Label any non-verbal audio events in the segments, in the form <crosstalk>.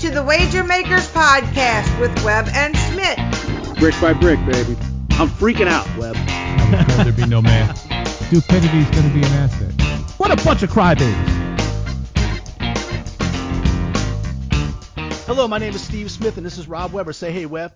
to the Wager Makers podcast with Webb and Smitt. Brick by brick, baby. I'm freaking out, Webb. I was told there'd be no man. Stupidity's going to be an asset. What a bunch of crybabies. Hello, my name is Steve Smith, and this is Rob Weber. Say hey, Webb.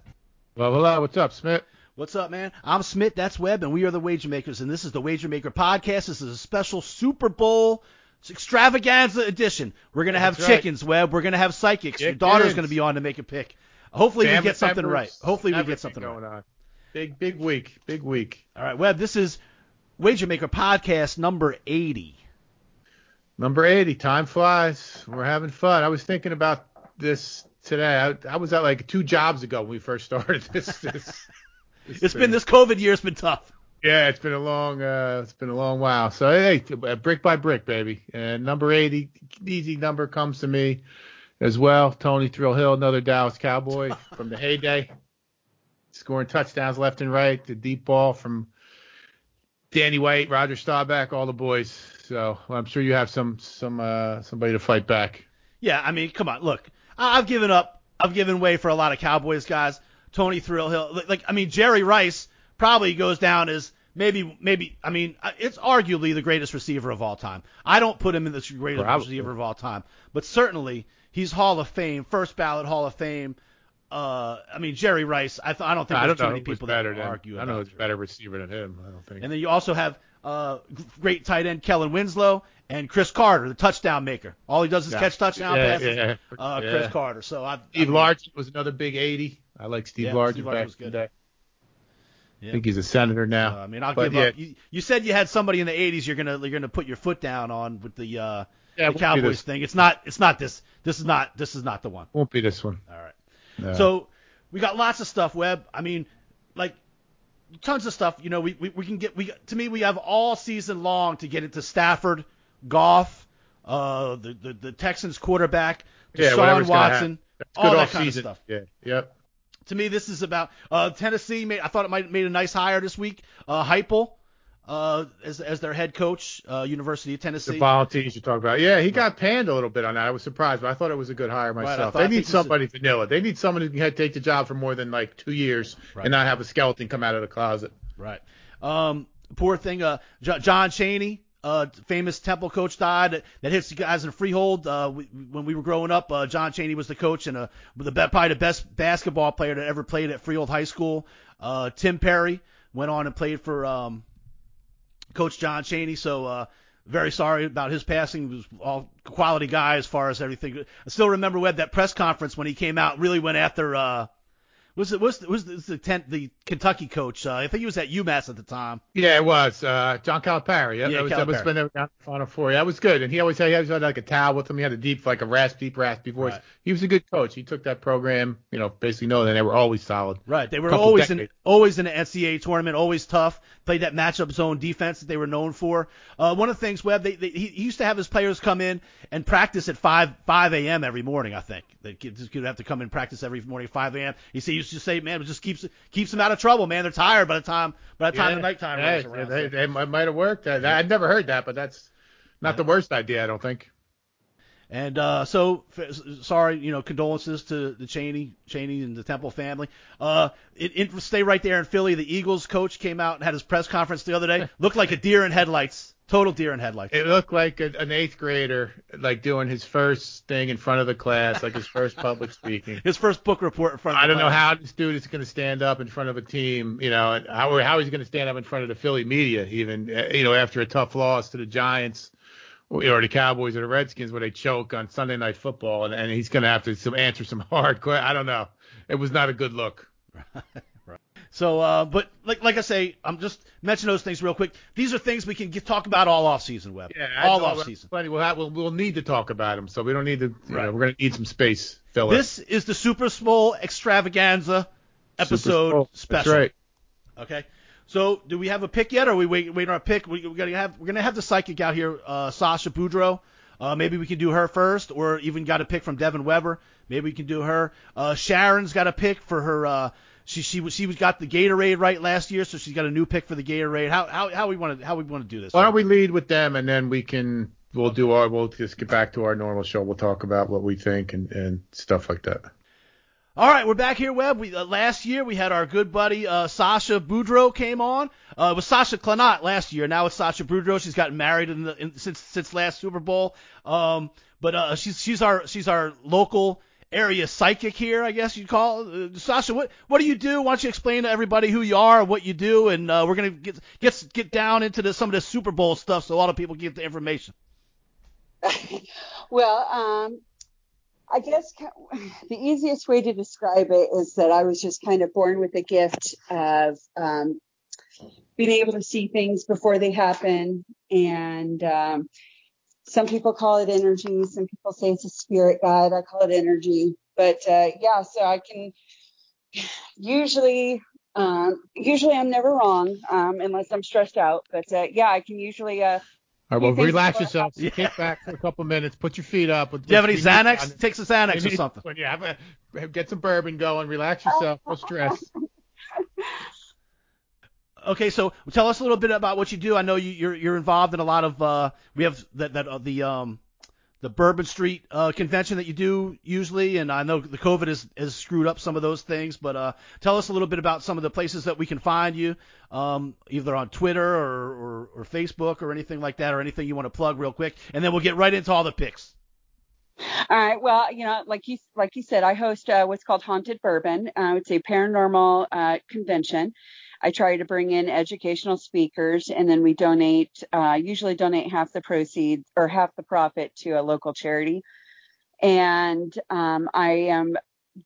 Well, hello. What's up, Smith? What's up, man? I'm Smith. That's Webb, and we are the Wager Makers, and this is the Wager Maker podcast. This is a special Super Bowl extravaganza edition. We're gonna have That's right. chickens, Webb. We're gonna have psychics. Your Chickens. daughter's gonna be on to make a pick. Hopefully, we Family get something members, right. Hopefully, we get something going right. on. Big, big week. Big week. All right, Webb. This is Wager Maker podcast number 80. Number 80. Time flies. We're having fun. I was thinking about this today. I, I was at like two jobs ago when we first started <laughs> this. this, It's been this COVID year. It's been tough. Yeah, it's been a long, uh, it's been a long while. So hey, uh, brick by brick, baby. And number 80, easy number comes to me as well. Tony Thrill Hill, another Dallas Cowboy <laughs> from the heyday, scoring touchdowns left and right. The deep ball from Danny White, Roger Staubach, all the boys. So I'm sure you have some, some, uh, somebody to fight back. Yeah, I mean, come on, look, I've given up, I've given way for a lot of Cowboys guys. Tony Thrill Hill, like, I mean, Jerry Rice probably goes down as maybe, maybe, I mean, it's arguably the greatest receiver of all time. I don't put him in the greatest Probably. receiver of all time, but certainly he's Hall of Fame, first ballot Hall of Fame. Uh, I mean, Jerry Rice, I, th- I don't think I there's don't too many people that better will than, argue I don't know who's better receiver than him. I don't think. And then you also have uh, great tight end Kellen Winslow and Cris Carter, the touchdown maker. All he does is Yeah. catch touchdown Yeah, passes. yeah, Uh, yeah. Cris Carter. So I, Steve I mean, was another big 80. I like Steve Yeah, Largent Steve was in good. the day. Yeah. I think he's a senator now. Uh, I mean, I'll But give yeah, up. You, you said you had somebody in the 80s. You're gonna you're gonna put your foot down on with the uh, Yeah, the Cowboys thing. It's not it's not this. This is not this is not the one. Won't be this one. All right. No. So we got lots of stuff, Webb. I mean, like tons of stuff. You know, we, we, we can get we to me we have all season long to get into Stafford, Goff, uh, the the, the Texans quarterback, yeah, Deshaun gonna Watson. All that kind of stuff. Yeah. Yep. To me, this is about uh, Tennessee. Made, I thought it might made a nice hire this week. Uh, Heupel uh, as as their head coach, uh, University of Tennessee. The volunteers you talk about. Yeah, he got panned a little bit on that. I was surprised, but I thought it was a good hire myself. I they need somebody is- somebody vanilla. They need someone who can take the job for more than like two years Right. and not have a skeleton come out of the closet. Right. Um, poor thing. Uh, Jo- John Chaney, uh, famous Temple coach, died. That hits the guys in freehold. Uh, we, when we were growing up, uh, John Chaney was the coach and uh, the probably the best basketball player that ever played at Freehold High School. Uh, Tim Perry went on and played for um, Coach John Chaney. So. Uh, very sorry about his passing. He was all quality guy as far as everything. I still remember Webb that press conference when he came out. Really went after uh, was it was was the the, ten, the Kentucky coach? Uh, I think he was at UMass at the time. Yeah, it was. Uh, John Calipari. Yep, Yeah, that was, that was Calipari. when they were down the Final Four. Yeah, that was good. And he always had, he always had like a towel with him. He had a deep, like a rasp, deep, raspy voice. Right. He was a good coach. He took that program, you know, basically knowing that they were always solid. Right. They were always in always in the NCAA tournament, always tough. Played that matchup zone defense that they were known for. Uh, one of the things, Webb, they, they, he used to have his players come in and practice at 5 5 a.m. every morning. I think they kids could have to come in and practice every morning at 5 a.m. He said he used to say, man, it just keeps keeps them out of trouble, man. They're tired by the time by the time the nighttime yeah, rolls around. They, So- they, might have worked. I, I'd never heard that, but that's not the worst idea, I don't think. And uh, so, f- sorry, you know, condolences to the Chaney, Chaney and the Temple family. Uh, it, it, stay right there in Philly. The Eagles coach came out and had his press conference the other day. <laughs> Looked like a deer in headlights. Total deer in headlights. It looked like a, an eighth grader, like doing his first thing in front of the class, like his first public <laughs> speaking. His first book report in front of I don't know how this dude is going to stand up in front of a team, you know, and how how he's going to stand up in front of the Philly media, even uh, you know after a tough loss to the Giants or, the Cowboys or the Redskins where they choke on Sunday Night Football, and, and he's going to have to some answer some <laughs> hard. questions. I don't know. It was not a good look. <laughs> right. So, uh, but like like I say, I'm just mentioning those things real quick. These are things we can get, talk about all off season, Webb. Yeah, all off season. Plenty. We'll, have, we'll we'll need to talk about them, so we don't need to. You Right. know, we're going to need some space filler. This is the Super Bowl extravaganza episode Bowl. special. That's right. Okay. So, do we have a pick yet? Or are we wait, waiting on a pick? We, we gotta have we're gonna have the psychic out here, uh, Sasha Boudreaux. Uh, maybe we can do her first, or even got a pick from Devyn Weber. Maybe we can do her. Uh, Sharon's got a pick for her. Uh, she she she was got the Gatorade right last year, so she's got a new pick for the Gatorade. How how how we want to how we want to do this? Why don't we lead with them and then we can we'll do our we'll just get back to our normal show. We'll talk about what we think and and stuff like that. All right, we're back here, Webb. We, uh, last year we had our good buddy uh, Sasha Boudreaux came on. Uh, it was Sasha Clanat last year. Now it's Sasha Boudreaux. She's gotten married in the in, since since last Super Bowl. Um, but uh, she's she's our she's our local area psychic here, I guess you'd call. It. Uh, Sasha, what what do you do? Why don't you explain to everybody who you are, what you do, and uh, we're gonna get get get down into the, some of the Super Bowl stuff so a lot of people get the information. <laughs> well, um, I guess <sighs> the easiest way to describe it is that I was just kind of born with a gift of um, being able to see things before they happen. And um, some people call it energy. Some people say it's a spirit guide. I call it energy. But uh, yeah, so I can <sighs> usually, um, usually I'm never wrong um, unless I'm stressed out. But uh, yeah, I can usually uh, all right, well, relax yourself. Yeah. Kick back for a couple minutes. Put your feet up. Do you have any Xanax? Take some Xanax Maybe or something. When you have a, get some bourbon going. Relax yourself. No stress. <laughs> okay, so tell us a little bit about what you do. I know you, are you're, you're involved in a lot of. Uh, we have that that uh, the um the Bourbon Street uh, convention that you do usually, and I know the COVID has, has screwed up some of those things, but uh, tell us a little bit about some of the places that we can find you, um, either on Twitter or, or, or Facebook or anything like that, or anything you want to plug real quick, and then we'll get right into all the picks. All right. Well, you know, like you like you said, I host uh, what's called Haunted Bourbon. Uh, it's a paranormal uh, convention. I try to bring in educational speakers, and then we donate. Uh, usually, donate half the proceeds or half the profit to a local charity. And um, I am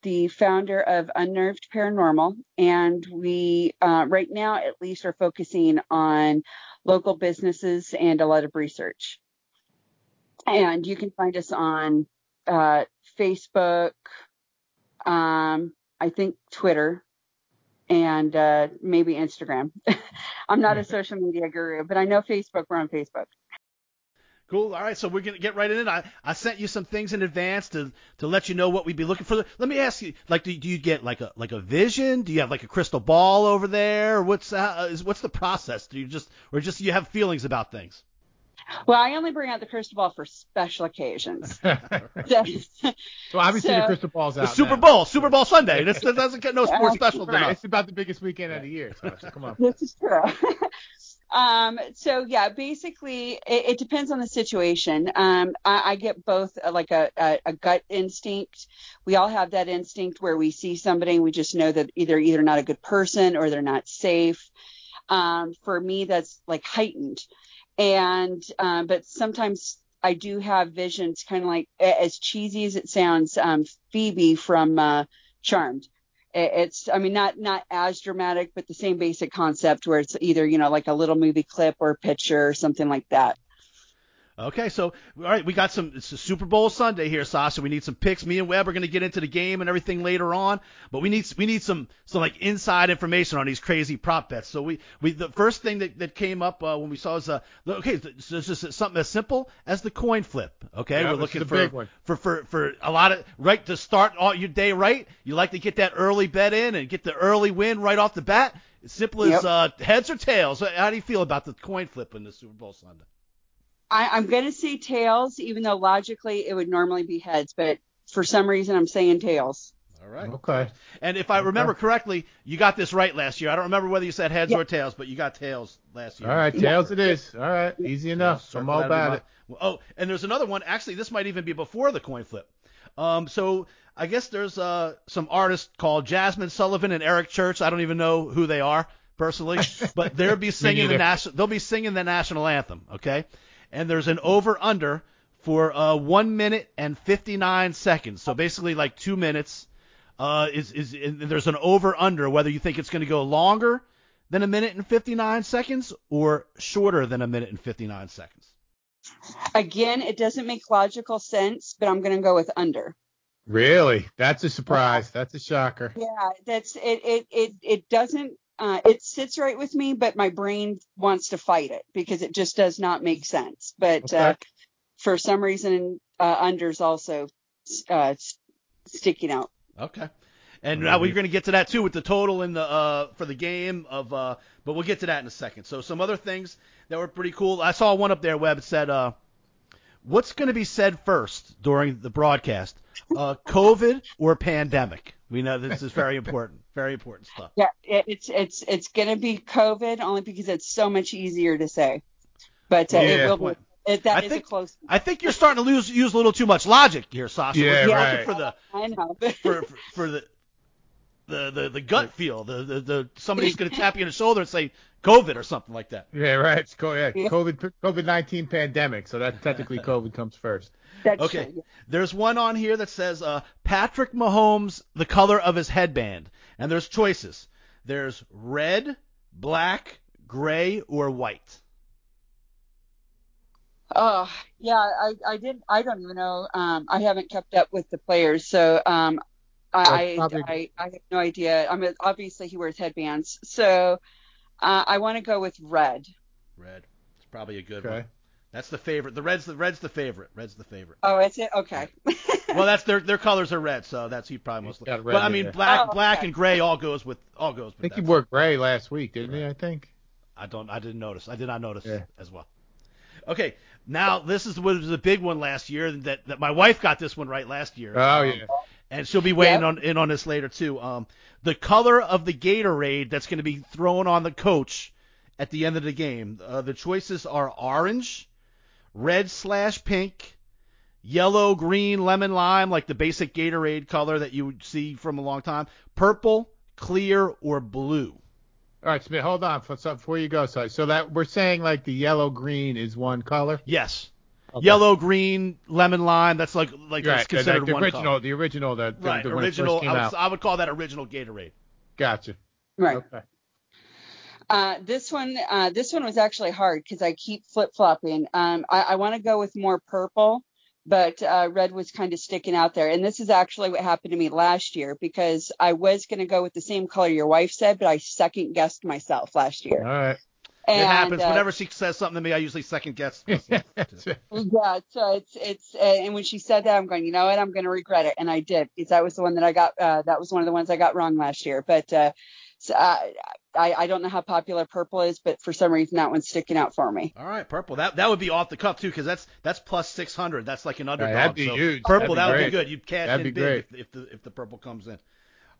the founder of Unnerved Paranormal, and we uh, right now at least are focusing on local businesses and a lot of research. And you can find us on uh, Facebook, um, I think Twitter, and uh, maybe Instagram. <laughs> I'm not a social media guru, but I know Facebook. We're on Facebook. Cool. All right, so we're gonna get right in it. I, I sent you some things in advance to to let you know what we'd be looking for. Let me ask you, like, do, do you get like a like a vision? Do you have like a crystal ball over there? What's uh, is what's the process? Do you just or just you have feelings about things? Well, I only bring out the crystal ball for special occasions. <laughs> <laughs> so, obviously so, the crystal ball's out. The Super now. Bowl, Super Bowl Sunday. This, doesn't get no more special than us. It's about the biggest weekend of the year. So, come on. <laughs> This is true. Um, so yeah, basically it, it, depends on the situation. Um, I, I get both uh, like a, a, a, gut instinct. We all have that instinct where we see somebody and we just know that either either not a good person or they're not safe. Um, for me, that's like heightened and um, but sometimes I do have visions, kind of like as cheesy as it sounds, um, Phoebe from uh, Charmed. It's, I mean, not not as dramatic, but the same basic concept where it's either you know like a little movie clip or picture or something like that. Okay, so all right, we got some. It's a Super Bowl Sunday here, Sasha. We need some picks. Me and Webb are going to get into the game and everything later on, but we need we need some some like inside information on these crazy prop bets. So we we the first thing that, that came up uh, when we saw is uh okay, so it's just something as simple as the coin flip. Okay, yeah, we're looking for, for for for a lot of right to start all your day right. You like to get that early bet in and get the early win right off the bat. As simple as yep. uh, heads or tails. How do you feel about the coin flip in the Super Bowl Sunday? I, am going to say tails, even though logically it would normally be heads, but for some reason I'm saying tails. All right. Okay. And if I remember correctly, you got this right last year. I don't remember whether you said heads or tails, but you got tails last year. All right, tails it is. All right, easy enough. I'm all about it. Oh, and there's another one. Actually, this might even be before the coin flip. Um, so I guess there's uh some artists called Jazmine Sullivan and Eric Church. I don't even know who they are personally, <laughs> but they'll be singing the national. They'll be singing the national anthem. Okay and there's an over under for uh, one minute and 59 seconds. So basically, like two minutes. Uh, is is there's an over under whether you think it's going to go longer than a minute and 59 seconds or shorter than a minute and 59 seconds. Again, it doesn't make logical sense, but I'm going to go with under. Really? That's a surprise. That's a shocker. Yeah, that's it. It it it doesn't uh, it sits right with me, but my brain wants to fight it because it just does not make sense. But uh, okay. uh, for some reason, uh, unders also uh, sticking out. Okay. And now we're going to get to that too with the total in the uh, for the game of, uh, but we'll get to that in a second. So some other things that were pretty cool. I saw one up there. Webb said uh, what's going to be said first during the broadcast? Uh, COVID or pandemic? We know this is very <laughs> important. Very important stuff. Yeah, it, it's it's it's gonna be COVID only because it's so much easier to say. But uh, Yeah. it will be. It, that I is think- a close. I think you're starting to lose use a little too much logic here, Sasha. Yeah, right. for the I know. for, for, for the, the the the gut feel. The the, the somebody's going <laughs> to tap you on the shoulder and say COVID or something like that. Yeah, right. It's co- yeah, Yeah. COVID COVID nineteen pandemic. So that technically <laughs> COVID comes first. That's Okay. true. There's one on here that says uh, Patrick Mahomes, the color of his headband, and there's choices. There's red, black, gray, or white. Oh, yeah. I I didn't. I don't even know. Um, I haven't kept up with the players, so um, I probably- I, I have no idea. I mean, obviously he wears headbands, so uh, I want to go with red. Red. It's probably a good Okay. one. That's the favorite. The red's the red's the favorite. Red's the favorite. Oh, is it? Okay. Well, that's their their colors are red, so that's he probably most. got red But I mean, there. black Oh, black okay. and gray all goes with all goes I with. think he wore gray last week, didn't he? I think. I don't. I didn't notice. I did not notice Yeah. as well. Okay, now this is what was a big one last year that that my wife got this one right last year. Oh Um, yeah. And she'll be weighing Yep. on in on this later too. Um, the color of the Gatorade that's going to be thrown on the coach at the end of the game. Uh, the choices are orange, red slash pink, yellow, green, lemon, lime, like the basic Gatorade color that you would see from a long time, purple, clear, or blue. All right, Smith. Hold on. For, so before you go, so so that we're saying like the yellow green is one color. Yes. Okay. Yellow, green, lemon, lime. That's like like Right. that's considered like the one original, color. the original, the, the, Right. the when it first original. came I would, out. I would call that original Gatorade. Gotcha. right. Okay. Uh, this one, uh, this one was actually hard because I keep flip flopping. Um, I, I want to go with more purple, but uh, red was kind of sticking out there. And this is actually what happened to me last year because I was going to go with the same color your wife said, but I second guessed myself last year. right. And, it happens. uh, Whenever she says something to me, I usually second guess. <laughs> Yeah, so it's it's uh, and when she said that, I'm going, you know what, I'm going to regret it, and I did because that was the one that I got. Uh, that was one of the ones I got wrong last year. But uh, so, uh, I I don't know how popular purple is, but for some reason that one's sticking out for me. All right, purple. That that would be off the cuff too, because that's that's plus 600. That's like an underdog. that'd be so huge. Purple, That'd be that would be good. You'd cash That'd in be big great. if, if the if the purple comes in.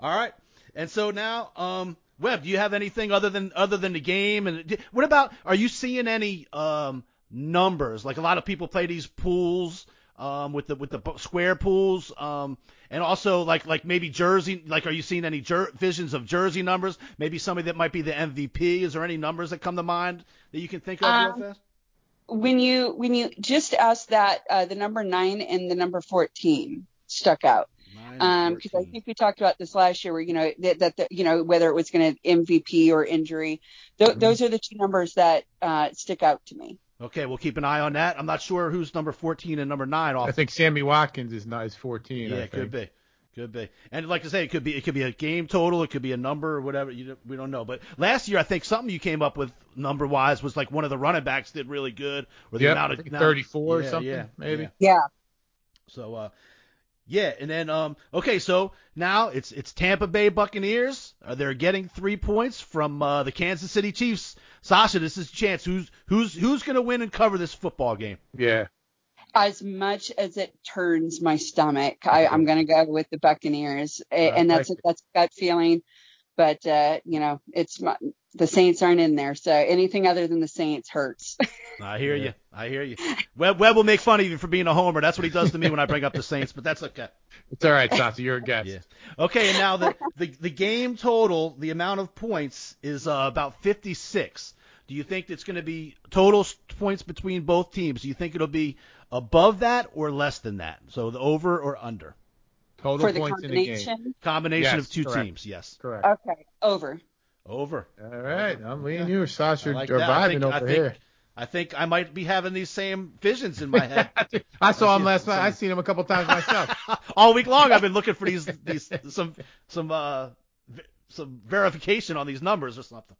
All right. And so now, um, Webb, do you have anything other than other than the game? And what about? Are you seeing any um numbers? Like a lot of people play these pools. Um, with the with the square pools, um, and also like like maybe jersey, like are you seeing any jer- visions of jersey numbers? Maybe somebody that might be the MVP. Is there any numbers that come to mind that you can think of real Um, fast? When you when you just asked that, uh, the number nine and the number fourteen stuck out. Um, because I think we talked about this last year, where you know that, that the, you know whether it was going to MVP or injury, Th- Mm-hmm. those are the two numbers that uh, stick out to me. Okay, we'll keep an eye on that. I'm not sure who's number 14 and number nine off. I think Sammy Watkins is not is 14. yeah, I it could be, could be. And like I say, it could be it could be a game total, it could be a number or whatever. You we don't know. But last year, I think something you came up with number wise was like one of the running backs did really good, or the Yep, amount I of think amount- 34 or yeah, something, yeah, maybe. yeah. Yeah. So uh, yeah, and then um, okay, so now it's it's Tampa Bay Buccaneers. Uh, they're getting three points from uh, the Kansas City Chiefs. Sasha, this is a chance. Who's who's who's gonna win and cover this football game? Yeah. As much as it turns my stomach, I, I'm going to go with the Buccaneers, A- and that's like that's a gut feeling. But uh, you know, it's my, the Saints aren't in there, so anything other than the Saints hurts. <laughs> I hear you. I hear you. Webb, Webb will make fun of you for being a homer. That's what he does to me when I bring up the Saints, but that's okay. It's all right, Sasha. You're a guest. Yeah. Okay, and now the, the, the game total, the amount of points is uh, about 56. Do you think it's going to be total points between both teams? Do you think it'll be above that or less than that? So the over or under? Total For the points in the game. combination, Combination Yes, of two correct. teams, yes. Correct. okay, over. Over. All right. I'm me and you, Sasha, I like are that. Vibing think, over I think, here. I think I might be having these same visions in my head. <laughs> I saw him last night. some- I seen him a couple times myself. <laughs> All week long, I've been looking for these these some some uh some verification on these numbers or something.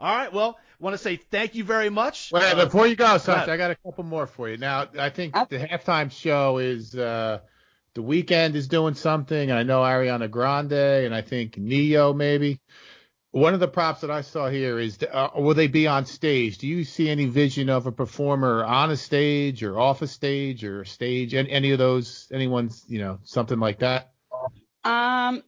All right, well, want to say thank you very much. Wait, Uh, before you go, ahead. Sasha, I got a couple more for you. Now, I think the halftime show is uh, the Weeknd is doing something. I know Ariana Grande and I think Neo maybe. One of the props that I saw here is, uh, will they be on stage? Do you see any vision of a performer on a stage or off a stage or a stage? Any, any of those? Anyone's, you know, something like that? Um,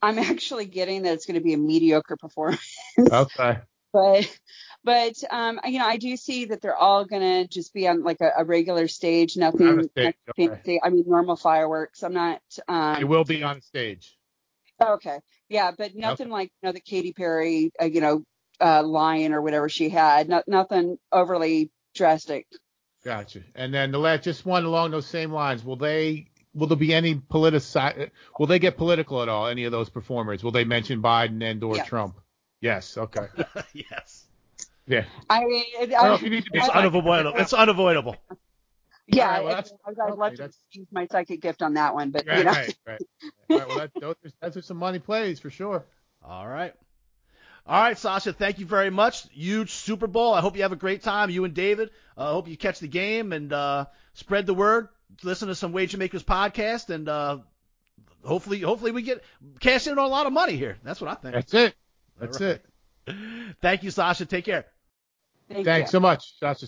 I'm <laughs> actually getting that it's going to be a mediocre performance. Okay. But but um, you know, I do see that they're all gonna just be on like a, a regular stage, nothing, stage, okay. fancy. I mean, normal fireworks. I'm not. Um, It will be on stage. Okay. Yeah, but nothing like you know the Katy Perry, uh, you know, uh, lion or whatever she had. No, nothing overly drastic. Gotcha. And then the last, just one along those same lines. Will they? Will there be any politici- Will they get political at all? Any of those performers? Will they mention Biden and or Yes. Trump? Yes. Okay. <laughs> yes. Yeah. I mean, it, I don't I, if you need to be It's I- unavoidable. It's unavoidable. yeah, All right, well, it- I, I'd love okay, to use my psychic gift on that one, but Right, you know, right, right. All right, well, that, those, those are some money plays for sure. All right. All right, Sasha, thank you very much. Huge Super Bowl. I hope you have a great time, you and David. I uh, hope you catch the game and uh, spread the word. Listen to some Wager Makers podcast, and uh, hopefully, hopefully we get cash in on a lot of money here. That's what I think. That's it. That's All right. it. <laughs> Thank you, Sasha. Take care. thank Thanks you. so much. Sasha.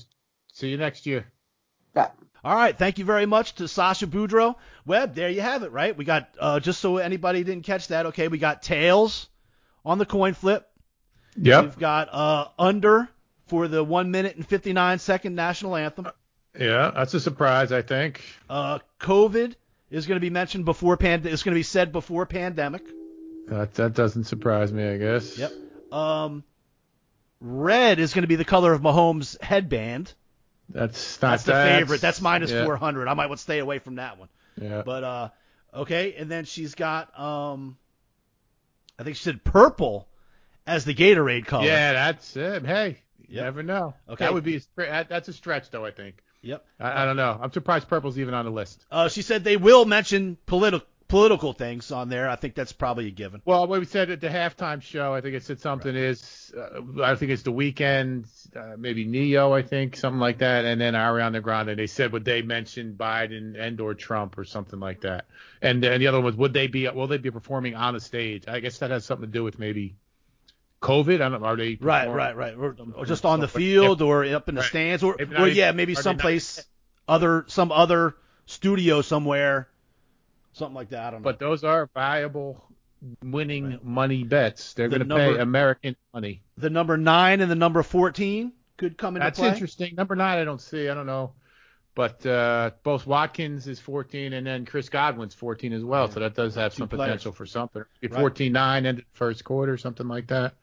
See you next year. Yeah. All right, thank you very much to Sasha Boudreaux. Webb, there you have it, right? We got uh, just so anybody didn't catch that, okay? We got tails on the coin flip. Yep. We've got uh, under for the one minute and 59 second national anthem. Yeah, that's a surprise, I think. Uh, COVID is going to be mentioned before pand. It's going to be said before pandemic. That that doesn't surprise me, I guess. Yep. Um, red is going to be the color of Mahomes' headband. That's not That's the favorite. That's minus yeah, 400. I might want to stay away from that one. Yeah. But uh, okay, and then she's got um, I think she said purple as the Gatorade color. Yeah, that's it. Hey, you Yep. never know. Okay. That would be a, that's a stretch, though. I think. Yep. I, I don't know. I'm surprised purple's even on the list. Uh, she said they will mention political political things on there. I think that's probably a given. Well, what we said at the halftime show, I think it said something is, uh, I think it's the Weeknd, uh, maybe Neo, I think, something like that, and then Ariana Grande. They said would they mention Biden and or Trump or something like that, and and the other one was would they be will they be performing on the stage? I guess that has something to do with maybe COVID. I don't know. Are they Right, right, right. Or, or just on the field or up in the Right. stands or, or yeah, maybe they not- someplace other some other studio somewhere, something like that. I don't know. But those are viable winning Right. money bets. They're The going to pay American money. the number nine and the number fourteen could come into That's play. interesting. Number nine, I don't see. I don't know. But uh, both Watkins is 14 and then Chris Godwin's 14 as well. Yeah. So that does have Two some players. potential for something. Right. 14 9 ended first quarter, something like that.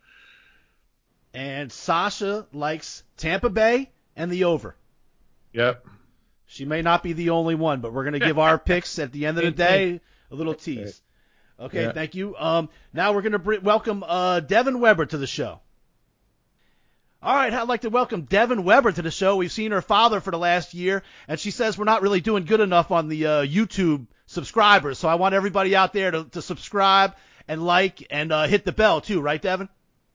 And Sasha likes Tampa Bay and the over. Yep. She may not be the only one, but we're going to give our <laughs> picks at the end of the day. A little tease. Okay, Yeah. thank you. Um, now we're going to br- welcome uh, Devyn Weber to the show. All right, I'd like to welcome Devyn Weber to the show. We've seen her father for the last year, and she says we're not really doing good enough on the uh, YouTube subscribers. So I want everybody out there to, to subscribe and like and uh, hit the bell too, right, Devyn?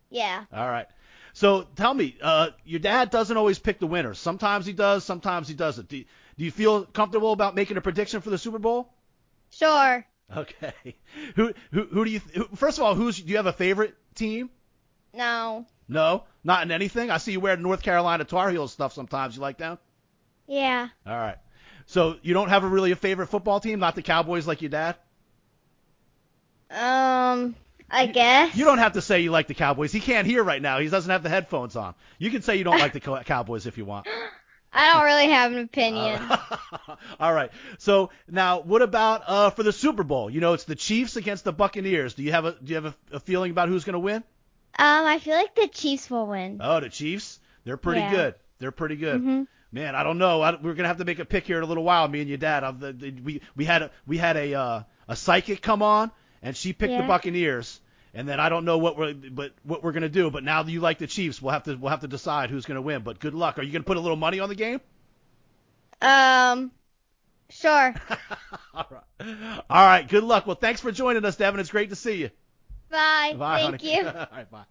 Yeah. All right. So tell me, uh, your dad doesn't always pick the winners. Sometimes he does, sometimes he doesn't. Do, do you feel comfortable about making a prediction for the Super Bowl? Sure. Okay. <laughs> Who who who do you who, first of all, who's do you have a favorite team? No. No, not in anything. I see you wear North Carolina Tar Heels stuff sometimes. You like them? Yeah. All right. So you don't have a really a favorite football team, not the Cowboys like your dad? Um. I guess. You don't have to say you like the Cowboys. He can't hear right now. He doesn't have the headphones on. You can say you don't like the <laughs> Cowboys if you want. <laughs> I don't really have an opinion. <laughs> All right. So now, what about uh, for the Super Bowl? You know, it's the Chiefs against the Buccaneers. Do you have a do you have a, a feeling about who's going to win? Um. I feel like the Chiefs will win. Oh, the Chiefs. They're pretty Yeah. good. They're pretty good. Mhm. Man, I don't know. I, we're gonna have to make a pick here in a little while. Me and your dad. the, the, we we had a we had a uh, a psychic come on, and she picked the Buccaneers. And then I don't know what we're but what we're gonna do. But now that you like the Chiefs, we'll have to we'll have to decide who's gonna win. But good luck. Are you gonna put a little money on the game? Um. Sure. <laughs> All right. All right. Good luck. Well, thanks for joining us, Devyn. It's great to see you. Bye. Bye, Thank honey. you. <laughs> All right, bye.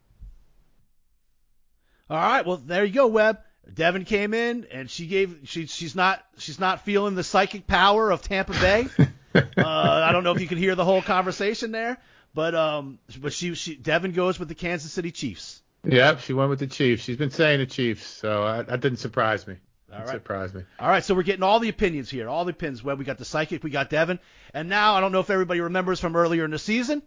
All right, well there you go, Webb. Devyn came in and she gave she she's not she's not feeling the psychic power of Tampa Bay. <laughs> uh, I don't know if you can hear the whole conversation there, But um, but she she Devyn goes with the Kansas City Chiefs. Yep, she went with the Chiefs. She's been saying the Chiefs, so uh, that didn't surprise me. All Didn't right. surprise me. All right, so we're getting all the opinions here, all the pins. Well, we got the psychic, we got Devyn, and now I don't know if everybody remembers from earlier in the season.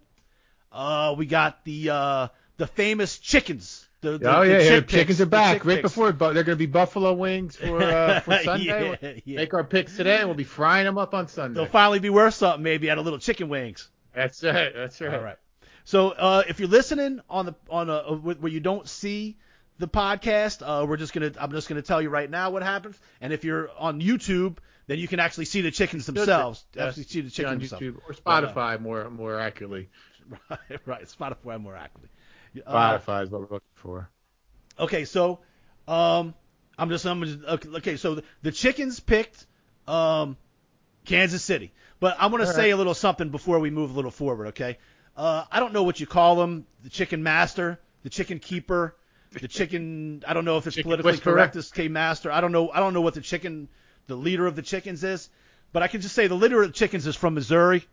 Uh, we got the uh the famous chickens. The, the, oh the yeah, yeah, chick chickens picks, are back. Right picks. before, but they're going to be buffalo wings for uh, <laughs> for Sunday. Yeah, yeah. Make our picks today, and we'll be frying them up on Sunday. They'll finally be worth something, maybe at a little chicken wings. That's right. That's right. All right. So uh, if you're listening on the on a where you don't see the podcast, uh, we're just gonna I'm just gonna tell you right now what happens. And if you're on YouTube, then you can actually see the chickens themselves. Yes, Actually see the see on chickens themselves. YouTube or Spotify more more accurately. <laughs> Right, right. Spotify more accurately. Uh, Spotify is what we're looking for. okay, so um, I'm just I'm just okay, okay. So the, the chickens picked um, Kansas City, but I want to say right. a little something before we move a little forward. Okay, uh, I don't know what you call them, the chicken master, the chicken keeper, the chicken. I don't know if it's Chicken politically whisperer. correct as K master. I don't know. I don't know what the chicken, the leader of the chickens is, but I can just say the leader of the chickens is from Missouri.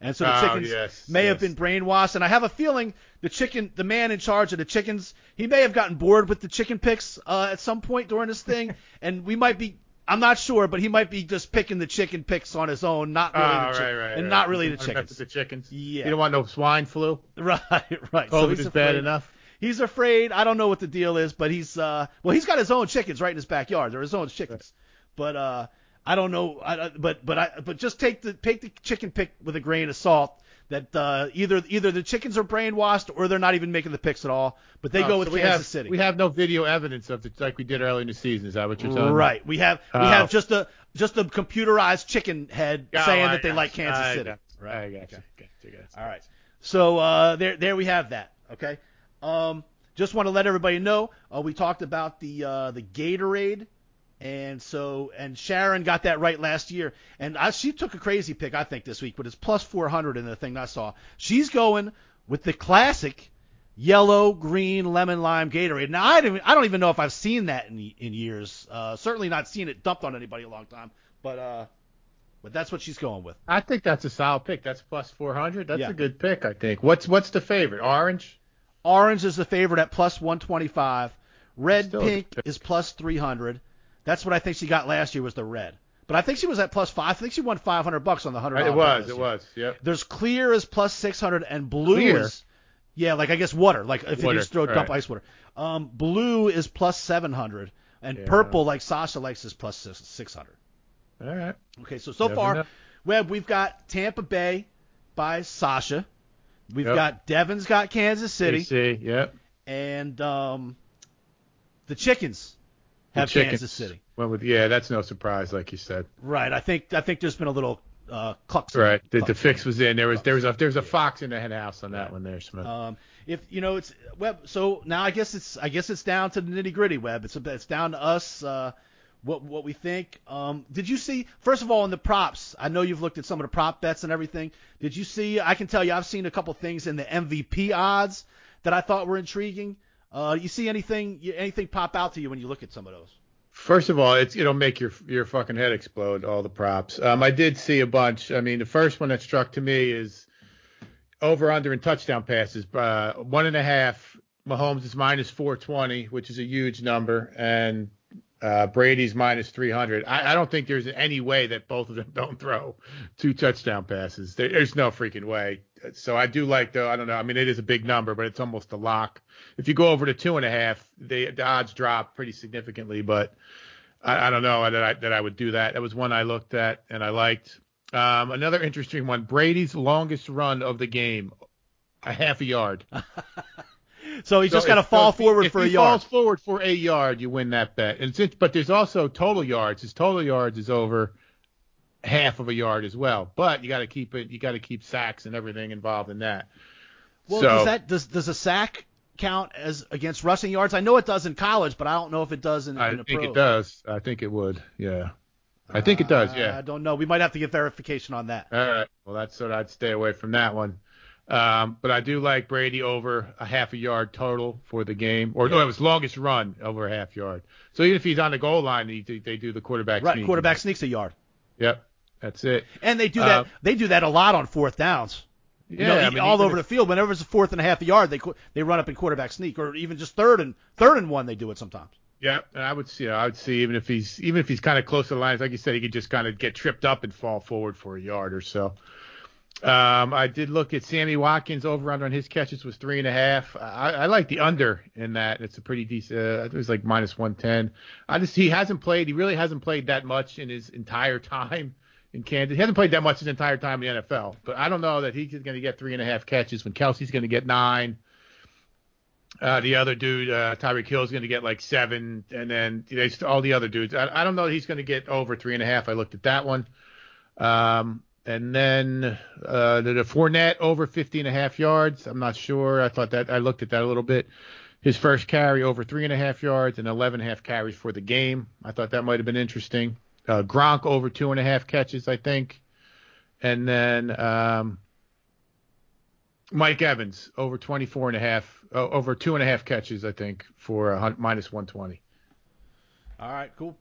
And so the Oh, chickens yes, may have been brainwashed, and I have a feeling the chicken, the man in charge of the chickens, he may have gotten bored with the chicken picks uh, at some point during this thing, <laughs> and we might be, I'm not sure, but he might be just picking the chicken picks on his own, not really Oh, the right, chi- right, and right. not really the You don't mess chickens. The chickens. Yeah. You don't want no swine flu. <laughs> Right, right. COVID he's is bad enough. He's afraid. I don't know what the deal is, but he's uh, well, he's got his own chickens right in his backyard. They're his own chickens, but uh, I don't know. I- but but I but just take the take the chicken pick with a grain of salt. That uh, either either the chickens are brainwashed or they're not even making the picks at all. But they Oh, go so with we Kansas have, City. We have no video evidence of it like we did earlier in the season. Is that what you're telling me? Right. We have we Oh. have just a just a computerized chicken head Oh, saying I that they like. Kansas I City. Right. I got Okay. you. Got you, got you. All right. So uh, there there we have that. Okay. Um, just want to let everybody know uh, we talked about the uh, the Gatorade, and so and Sharon got that right last year, and I, she took a crazy pick I think this week, but it's plus 400 in the thing I saw. She's going with the classic yellow, green, lemon, lime Gatorade. Now I don't I don't even know if I've seen that in in years. Uh, certainly not seen it dumped on anybody a long time, but uh, but that's what she's going with. I think that's a solid pick. That's plus 400. That's Yeah. a good pick, I think. What's what's the favorite? Orange. Orange is the favorite at plus 125. Red pink is plus 300. That's what I think she got last year was the red. But I think she was at plus five. I think she won 500 bucks on the hundred. It was. It was. Yep. There's clear is plus 600 and blue Clear? is yeah, like I guess water, like if you just throw dump right. ice water. Um, blue is plus 700 and Yeah. purple, like Sasha likes, is plus 600. All right. Okay, so so Never far, know. Webb, we've got Tampa Bay by Sasha. We've Yep. got Devyn's got Kansas City AC. Yep. and um, the chickens have Kansas City. Went with yeah. That's no surprise, like you said. Right. I think I think there's been a little uh, clucks. Right. The, the fix was in. There was there was a there was a fox in the hen house on that one there, Smith. Um, if you know it's web. so now I guess it's I guess it's down to the nitty gritty. web. it's it's down to us. Uh, what what we think. Um, did you see? First of all, in the props, I know you've looked at some of the prop bets and everything. Did you see? I can tell you, I've seen a couple things in the MVP odds that I thought were intriguing. Uh, you see anything anything pop out to you when you look at some of those? First of all, it's it'll make your your fucking head explode. All the props. Um, I did see a bunch. I mean, the first one that struck to me is over under and touchdown passes. Uh, one and a half. Mahomes is minus 420, which is a huge number, and uh, Brady's minus 300. I, I don't think there's any way that both of them <laughs> don't throw two touchdown passes. There, there's no freaking way. So I do like though. I don't know. I mean, it is a big number, but it's almost a lock. If you go over to two and a half, the, the odds drop pretty significantly. But I, I don't know that I, that I would do that. That was one I looked at and I liked. Um, another interesting one: Brady's longest run of the game, a half a yard. <laughs> So he's So just got to if- so fall forward if for a yard. If he yard. falls forward for a yard, you win that bet. And since, but there's also total yards. His total yards is over half of a yard as well. But you got to keep it. You got to keep sacks and everything involved in that. Well, so, does that does does a sack count as against rushing yards? I know it does in college, but I don't know if it does in, I in the think pros. it does. I think it would. Yeah. I think it does. Yeah. I don't know. We might have to get verification on that. All right. Well, that's what I'd stay away from that one. Um, but I do like Brady over a half a yard total for the game, or no, it was longest run over a half yard. So even if he's on the goal line, he, they do the quarterback. Sneak. Right, sneak. quarterback sneaks a yard, Yep. That's it. and they do Uh, that. They do that a lot on fourth downs. You know, Yeah, I mean, all over the field. Whenever it's a fourth and a half a yard, they they run up in quarterback sneak, or even just third and third and one, they do it sometimes. Yeah, and I would see. I would see even if he's even if he's kind of close to the lines, like you said, he could just kind of get tripped up and fall forward for a yard or so. Um, I did look at Sammy Watkins over under on his catches was three and a half. I, I like the under in that. It's a pretty decent. Uh, it was like minus one ten. I just he hasn't played. He really hasn't played that much in his entire <laughs> time in Kansas. He hasn't played that much his entire time in the NFL. But I don't know that he's going to get three and a half catches when Kelce's going to get nine. Uh, the other dude, uh, Tyreek Hill, is going to get like seven, and then they, all the other dudes. I, I don't know that he's going to get over three and a half. I looked at that one. Um, and then uh, the, the Fournette over 50 and a half yards. I'm not sure. I thought that I looked at that a little bit. His first carry over three and a half yards and 11 and a half carries for the game. I thought that might have been interesting. Uh, Gronk over two and a half catches, I think. And then um, Mike Evans over 24 and a half, uh, over two and a half catches, I think, for minus 120. All right, cool.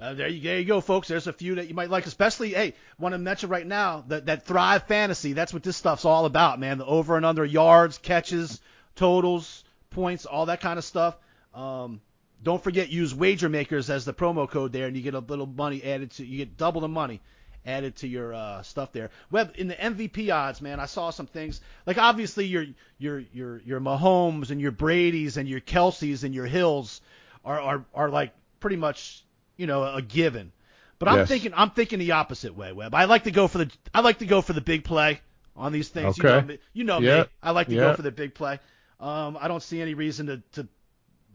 Uh, there you there you go, folks. There's a few that you might like, especially hey, want to mention right now that that Thrive Fantasy. That's what this stuff's all about, man. The over and under yards, catches, totals, points, all that kind of stuff. Um, don't forget use wager makers as the promo code there, and you get a little money added to you get double the money added to your uh, stuff there. Web in the MVP odds, man, I saw some things like obviously your your your your Mahomes and your Brady's and your Kelces and your Hills are are are like pretty much you know a given. But I'm Yes. thinking I'm thinking the opposite way, Web. I like to go for the I like to go for the big play on these things. Okay. You know me. You know Yeah. me. I like to Yeah. go for the big play. Um, I don't see any reason to, to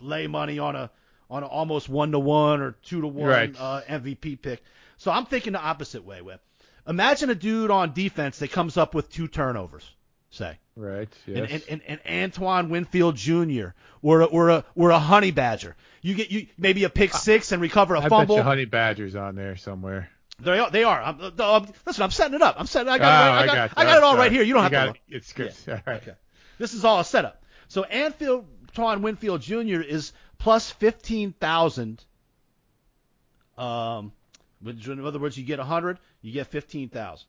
lay money on a on a almost one to one or two to one Right. uh, MVP pick. So I'm thinking the opposite way, Web. Imagine a dude on defense that comes up with two turnovers, say, Right. and, Yes. and, and, and Antoine Winfield Jr. or a, or a or a Honey Badger. You get you maybe a pick six and recover a I bet fumble. you Honey Badger's on there somewhere. They are. They are. I'm, uh, um, listen, I'm setting it up. I'm setting. I got. Oh, it right, I got. got I got it all right here. You don't have got to. it. It's good. All right. Okay. This is all a setup. So Anfield Antoine Winfield Jr. is plus fifteen thousand. Um, which in other words, you get a hundred, you get fifteen thousand.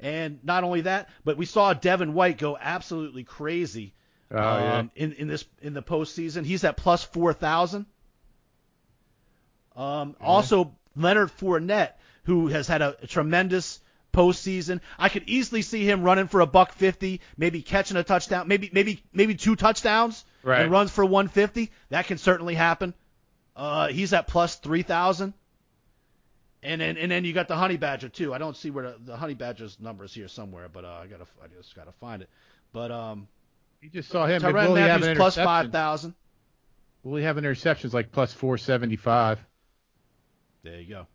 And not only that, but we saw Devin White go absolutely crazy Oh, yeah. um, in in this in the postseason. He's at plus four thousand. Um, Also, Leonard Fournette, who has had a, tremendous postseason, I could easily see him running for a buck fifty, maybe catching a touchdown, maybe maybe maybe two touchdowns, Right. and runs for 150. That can certainly happen. Uh, he's at plus three thousand. And then and then you got the honey badger too. I don't see where the, the honey badger's number is here somewhere, but uh, I gotta I just gotta find it. But um, You just saw him. Tyrann Mathieu an five thousand. Will he have interceptions like plus 475? There you go.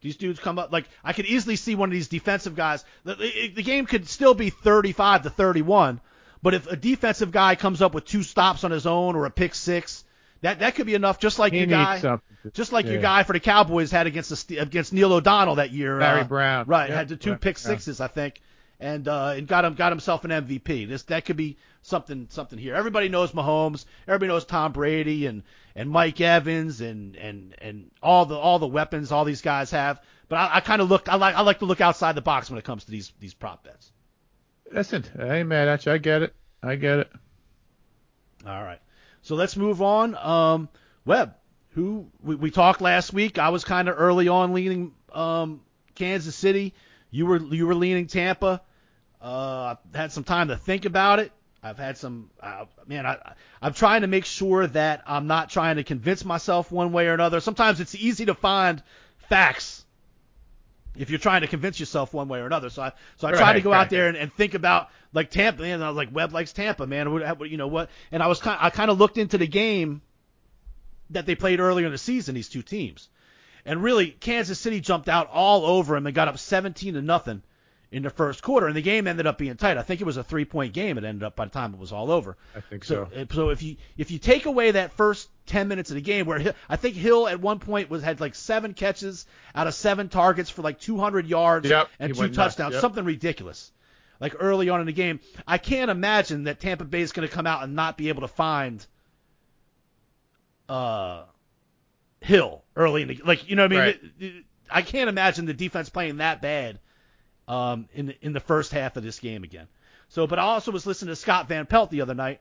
These dudes come up like I could easily see one of these defensive guys. The, the, the game could still be 35 to 31, but if a defensive guy comes up with two stops on his own or a pick six, that that could be enough. Just like He your guy, something. just like your guy for the Cowboys had against the, against Neil O'Donnell that year. Barry uh, Brown. Right, Yep, had the two pick yeah. sixes, I think, and uh, and got him got himself an MVP. This that could be something something here. Everybody knows Mahomes. Everybody knows Tom Brady and and Mike Evans and and and all the all the weapons all these guys have. But I, I kind of look I like I like to look outside the box when it comes to these these prop bets. Listen, I ain't mad at you. I get it. I get it. All right. So let's move on. Um, Webb, who we, we talked last week. I was kind of early on leaning um, Kansas City. You were you were leaning Tampa. Uh, I've had some time to think about it. I've had some uh, man. I, I'm trying to make sure that I'm not trying to convince myself one way or another. Sometimes it's easy to find facts if you're trying to convince yourself one way or another. So I so I tried to Right, go out there and, and think about like Tampa. And I was like, Webb likes Tampa, man. What, what- you know what? And I was kind I kind of looked into the game that they played earlier in the season. These two teams, and really Kansas City jumped out all over him and got up 17 to nothing in the first quarter. And the game ended up being tight. I think it was a three point game. It ended up by the time it was all over. I think So, so. so if you if you take away that first 10 minutes of the game, where Hill, I think Hill at one point was had like seven catches out of seven targets for like 200 yards Yep, and two touchdowns, yep. something ridiculous. Like early on in the game, I can't imagine that Tampa Bay is going to come out and not be able to find uh Hill early in the like you know what I mean. Right. I can't imagine the defense playing that bad. Um, in the, in the first half of this game again. So, but I also was listening to Scott Van Pelt the other night,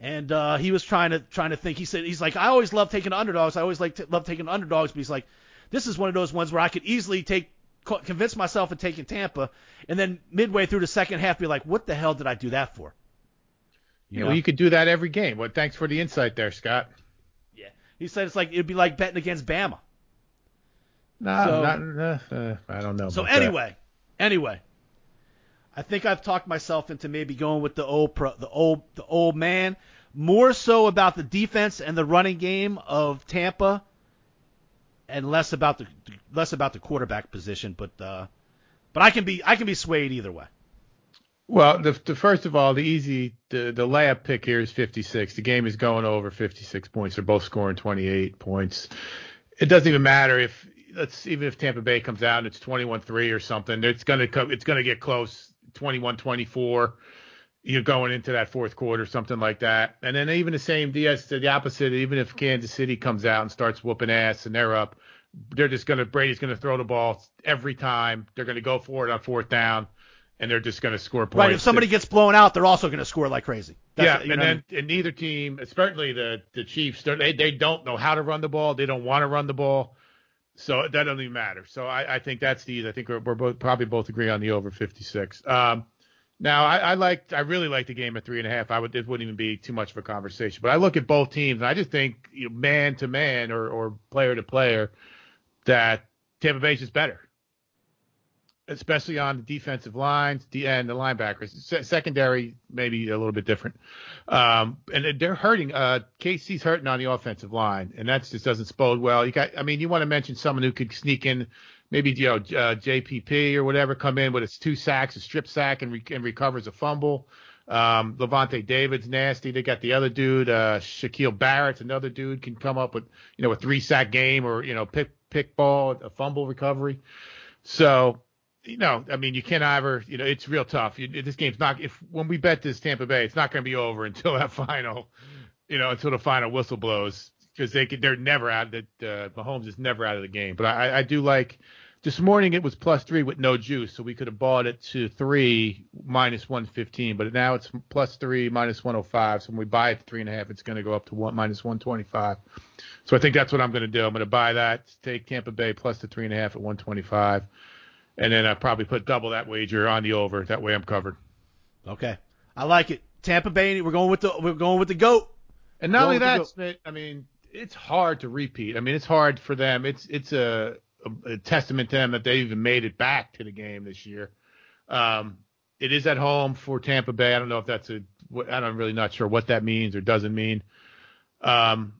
and uh, he was trying to trying to think. He said he's like I always love taking underdogs. I always like to, love taking underdogs, but he's like this is one of those ones where I could easily take convince myself of taking Tampa, and then midway through the second half be like, what the hell did I do that for? You know, well, you could do that every game. Well, thanks for the insight there, Scott. Yeah, he said it's like it'd be like betting against Bama. No, so, uh, uh, I don't know. So anyway. Anyway, I think I've talked myself into maybe going with the old pro, the old the old man, more so about the defense and the running game of Tampa, and less about the less about the quarterback position. But uh, but I can be I can be swayed either way. Well, the, the first of all, the easy the the layup pick here is 56. The game is going over 56 points. They're both scoring 28 points. It doesn't even matter if let's even if Tampa Bay comes out and it's 21-3 or something. It's gonna come. It's gonna get close. 21-24. You're going into that fourth quarter, something like that. And then even the same DS to the opposite. Even if Kansas City comes out and starts whooping ass and they're up, they're just gonna Brady's gonna throw the ball every time. They're gonna go for it on fourth down and they're just going to score points. Right. If somebody gets blown out, they're also going to score like crazy. That's, yeah, and then I mean? and neither team, especially the the Chiefs, they they don't know how to run the ball. They don't want to run the ball. So that doesn't even matter. So I, I think that's the I think we're, we're both probably both agree on the over 56. Um, now I, I liked I really like the game at three and a half. I would it wouldn't even be too much of a conversation. But I look at both teams and I just think you know, man to man or or player to player that Tampa Bay's is better especially on the defensive lines and the linebackers. Secondary, maybe a little bit different. Um, and they're hurting. Uh, KC's hurting on the offensive line, and that just doesn't bode well. You got, I mean, you want to mention someone who could sneak in, maybe you know uh, JPP or whatever, come in with his two sacks, a strip sack, and, re- and recovers a fumble. Um, Lavonte David's nasty. They got the other dude, uh, Shaquille Barrett's another dude can come up with, you know, a three sack game or, you know, pick, pick ball, a fumble recovery. So you know, I mean, you can't ever, you know, it's real tough. You, this game's not, if when we bet this Tampa Bay, it's not going to be over <laughs> until that final, you know, until the final whistle blows because they could, they're never out the, uh, Mahomes is never out of the game. But I, I do like, this morning it was plus three with no juice, so we could have bought it to three minus 115, but now it's plus three minus 105. So when we buy it to three and a half, it's going to go up to one minus 125. So I think that's what I'm going to do. I'm going to buy that, take Tampa Bay plus the three and a half at 125 and then I probably put double that wager on the over. That way I'm covered. Okay, I like it. Tampa Bay, we're going with the we're going with the goat. And not only that, Smitt, I mean, it's hard to repeat. I mean, it's hard for them. It's it's a, a, a testament to them that they even made it back to the game this year. Um, it is at home for Tampa Bay. I don't know if that's a. I'm really not sure what that means or doesn't mean. Um,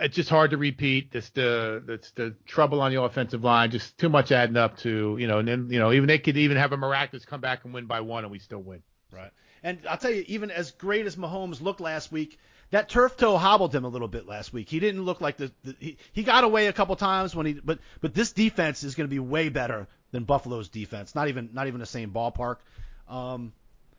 it's just hard to repeat. It's the it's the trouble on the offensive line, just too much adding up to you know, and then you know even they could even have a miraculous come back and win by one, and we still win. Right. And I'll tell you, even as great as Mahomes looked last week, that turf toe hobbled him a little bit last week. He didn't look like the, the he, he got away a couple times when he but but this defense is going to be way better than Buffalo's defense. Not even not even the same ballpark. Um,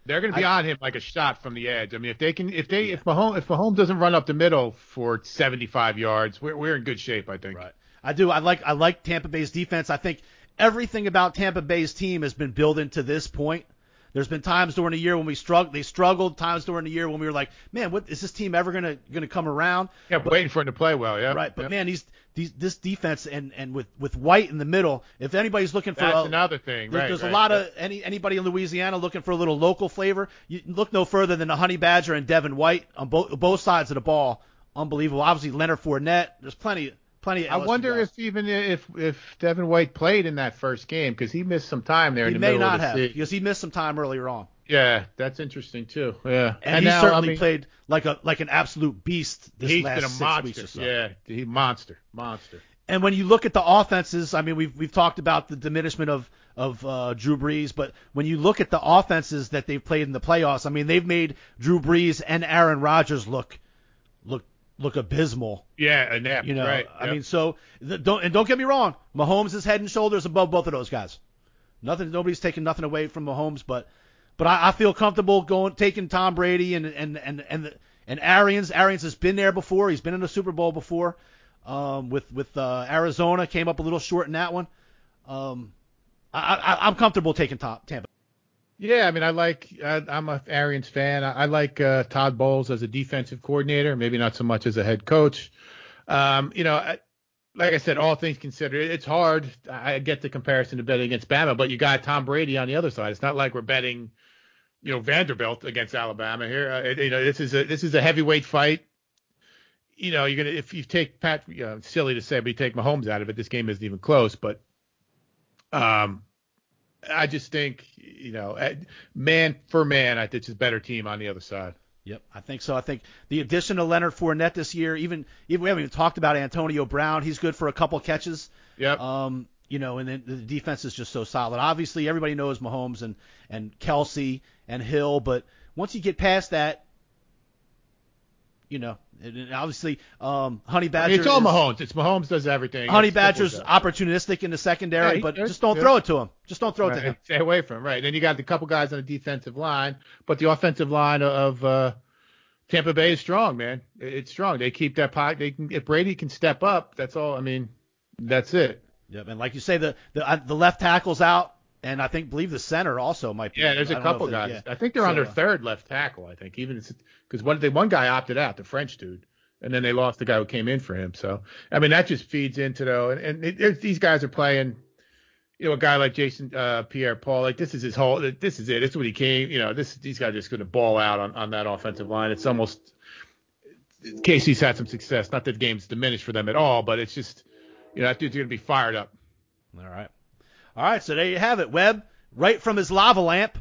they're going to be I, on him like a shot from the edge. I mean, if they can, if they, yeah. if Mahomes, if Mahomes doesn't run up the middle for 75 yards, we're we're in good shape, I think. Right. I do. I like I like Tampa Bay's defense. I think everything about Tampa Bay's team has been built into this point. There's been times during the year when we struggled. They struggled. Times during the year when we were like, man, what is this team ever gonna gonna come around? Yeah, but, waiting for him to play well. Yeah. Right. But man, these these this defense and and with with White in the middle, if anybody's looking for that's a, another thing. There's, right, there's right, a lot yeah. of any anybody in Louisiana looking for a little local flavor. You look no further than the Honey Badger and Devin White on both both sides of the ball. Unbelievable. Obviously Leonard Fournette. There's plenty plenty. I wonder guys. if even if if Devin White played in that first game because he missed some time there. He in the may middle not of the have season. because he missed some time earlier on. Yeah, that's interesting too. Yeah, and, and he now, certainly I mean, played like a like an absolute beast this he's last been a six monster. weeks or so. Yeah, he monster, monster. And when you look at the offenses, I mean, we've we've talked about the diminishment of of uh, Drew Brees, but when you look at the offenses that they've played in the playoffs, I mean, they've made Drew Brees and Aaron Rodgers look look abysmal. Yeah, inept. You know, right. I yep. mean, so don't and don't get me wrong, Mahomes is head and shoulders above both of those guys. Nothing, nobody's taking nothing away from Mahomes, but but I, I feel comfortable going taking Tom Brady and and and and the, and Arians. Arians has been there before. He's been in the Super Bowl before. Um, with with uh, Arizona came up a little short in that one. Um, I, I, I'm comfortable taking top Tampa. Yeah, I mean, I like. I, I'm a Arians fan. I, I like uh, Todd Bowles as a defensive coordinator, maybe not so much as a head coach. Um, you know, I, like I said, all things considered, it's hard. I get the comparison to betting against Bama, but you got Tom Brady on the other side. It's not like we're betting, you know, Vanderbilt against Alabama here. Uh, it, you know, this is a this is a heavyweight fight. You know, you're gonna if you take Pat, you know, silly to say, but you take Mahomes out of it, this game isn't even close. But um, I just think, you know, man for man, I think it's a better team on the other side. Yep, I think so. I think the addition of Leonard Fournette this year, even even we haven't even talked about Antonio Brown. He's good for a couple catches. Yep. Um, you know, and then the defense is just so solid. Obviously, everybody knows Mahomes and and Kelce and Hill, but once you get past that, you know, and obviously, um, Honey I Badger. mean, it's all is- Mahomes. It's Mahomes does everything. Honey It's Badger's opportunistic in the secondary, Yeah, he- but just don't good. throw it to him. Just don't throw it to him. Stay away from him, right? Then you got a couple guys on the defensive line, but the offensive line of uh, Tampa Bay is strong, man. It's strong. They keep that pocket. They can if Brady can step up. That's all. I mean, that's it. Yep, and like you say, the the, uh, the left tackle's out, and I think believe the center also might be. Yeah, there's a couple they- guys. yeah. I think they're on their uh, third left tackle. I think even because one they one guy opted out, the French dude, and then they lost the guy who came in for him. So I mean that just feeds into though, and, and it, it- these guys are playing. You know, a guy like Jason uh, Pierre-Paul, like this is his whole. This is it. This is what he came. You know, this these guys are just going to ball out on, on that offensive line. It's almost KC's had some success. Not that the game's diminished for them at all, but it's just you know that dude's going to be fired up. All right, all right. So there you have it, Web, right from his lava lamp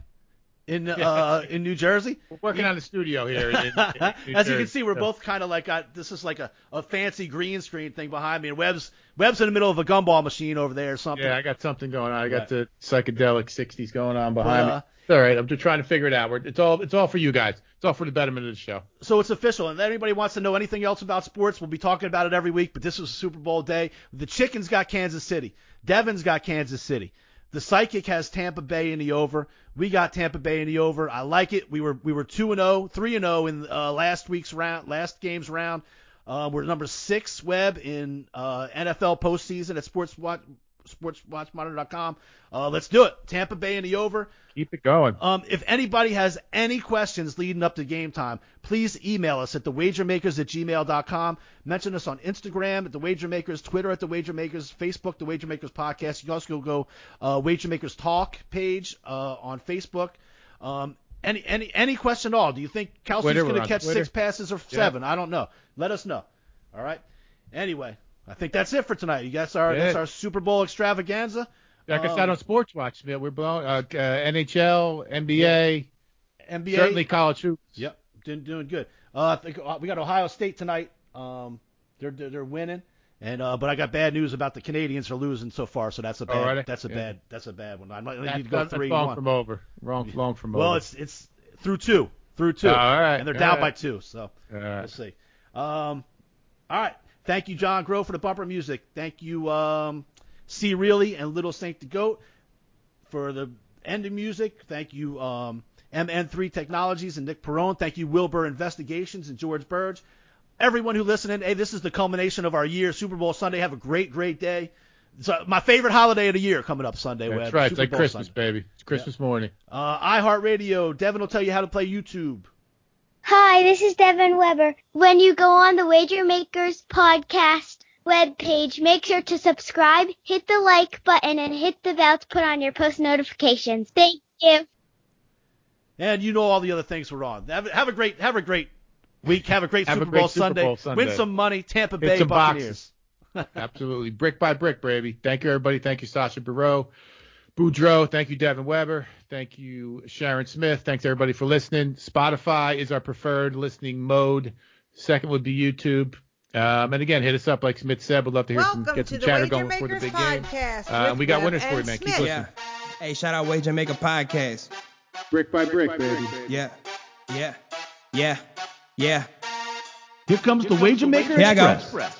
in uh in New Jersey. We're working on the studio here. In, in- <laughs> As you can see, we're so- both kind of like got this is like a, a fancy green screen thing behind me, and Web's Web's in the middle of a gumball machine over there or something. Yeah, I got something going on. I got the psychedelic '60s going on behind uh, me. It's all right. I'm just trying to figure it out. We're, it's all it's all for you guys. It's all for the betterment of the show. So it's official, and if anybody wants to know anything else about sports, we'll be talking about it every week. But this was a Super Bowl day. The Chickens got Kansas City. Devyn's got Kansas City. The Psychic has Tampa Bay in the over. We got Tampa Bay in the over. I like it. We were we were two and 0, 3 and 0 in uh, last week's round, last game's round. Uh, we're number six web in uh, NFL postseason at Sports Watch, SportsWatchMonitor.com. Uh, let's do it. Tampa Bay in the over. Keep it going. Um, if anybody has any questions leading up to game time, please email us at thewagermakers at gmail.com. Mention us on Instagram at the Wagermakers, Twitter at the Wagermakers, Facebook the Wagermakers Podcast. You can also go uh, Wagermakers Talk page uh, on Facebook. Um, any any any question at all? Do you think Kelce's going to catch Twitter. six passes or seven? I don't know. Let us know. All right. Anyway, I think that's it for tonight. You guys are Yeah. that's our Super Bowl extravaganza. Check us Um, out on Sports Watch. man. We're blowing uh, uh, NHL, NBA, NBA. certainly college hoops. Yep, doing, doing good. Uh, I think uh, we got Ohio State tonight. Um, they're they're, they're winning, and uh, but I got bad news about the Canadiens are losing so far, so that's a bad Oh, that's a Yeah. bad that's a bad one. I might That's, need to go that's three long one. from over. Wrong, long from well, over. it's it's through two, through two. All right, and they're down right. by two, so All we'll see. Um, all right, thank you, John Grow, for the bumper music. Thank you, um, C. Reilly and Little Saint the Goat for the ending music. Thank you, um, MN3 Technologies and Nick Perone. Thank you, Wilbur Investigations and George Burge. Everyone who listened, hey, this is the culmination of our year, Super Bowl Sunday. Have a great, great day. It's uh, my favorite holiday of the year coming up Sunday. That's Web. right. Super It's like Bowl Christmas, Sunday. baby. It's Christmas morning. Uh, iHeartRadio. Devyn will tell you how to play YouTube. Hi, this is Devyn Weber. When you go on the Wager Makers podcast webpage, make sure to subscribe, hit the like button, and hit the bell to put on your post notifications. Thank you. And you know all the other things we're on. Have, have a great have a great week. Have a great Have a Super great Bowl Super Sunday. Bowl Sunday. Win some money. Tampa Bay some Buccaneers. <laughs> Absolutely. Brick by brick, baby. Thank you, everybody. Thank you, Sasha Barreau. Boudreaux. Thank you, Devyn Weber. Thank you, Sharon Smith. Thanks, everybody, for listening. Spotify is our preferred listening mode. Second would be YouTube. Um, and again, hit us up, like Smitt said. We'd love to hear some, get some chatter going before the big game. podcast. Uh, we got Webb winners for you, and man. Keep listening. Yeah. Hey, shout out Wager Maker Podcast. Brick by brick, baby. Yeah. Yeah. Yeah. Yeah. Here comes the Wager Maker Here I go. Express.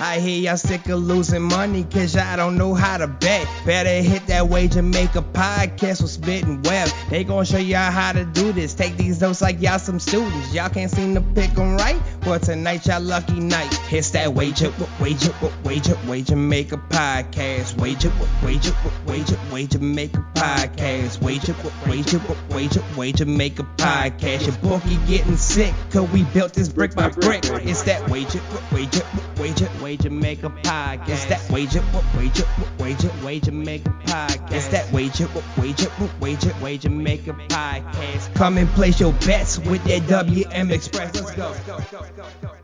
I hear y'all sick of losing money cause y'all don't know how to bet. Better hit that Wager Maker podcast with Spit and Web. They gon' show y'all how to do this. Take these notes like y'all some students. Y'all can't seem to pick 'em right. Well, tonight y'all lucky night. It's that wager, wager, wager, wager, make a podcast. Wager, wager, wager, wager, make a podcast. Wager, wager, wager, wager, make a podcast. Your bookie getting sick, cause we built this brick by brick. It's that wager, wager, wager, wager, make a podcast. It's that wager, what wager, wager, wager, make a podcast. It's that wager, what wager, wager, wager, make a podcast. Come and place your bets with that WM Express. Let's go.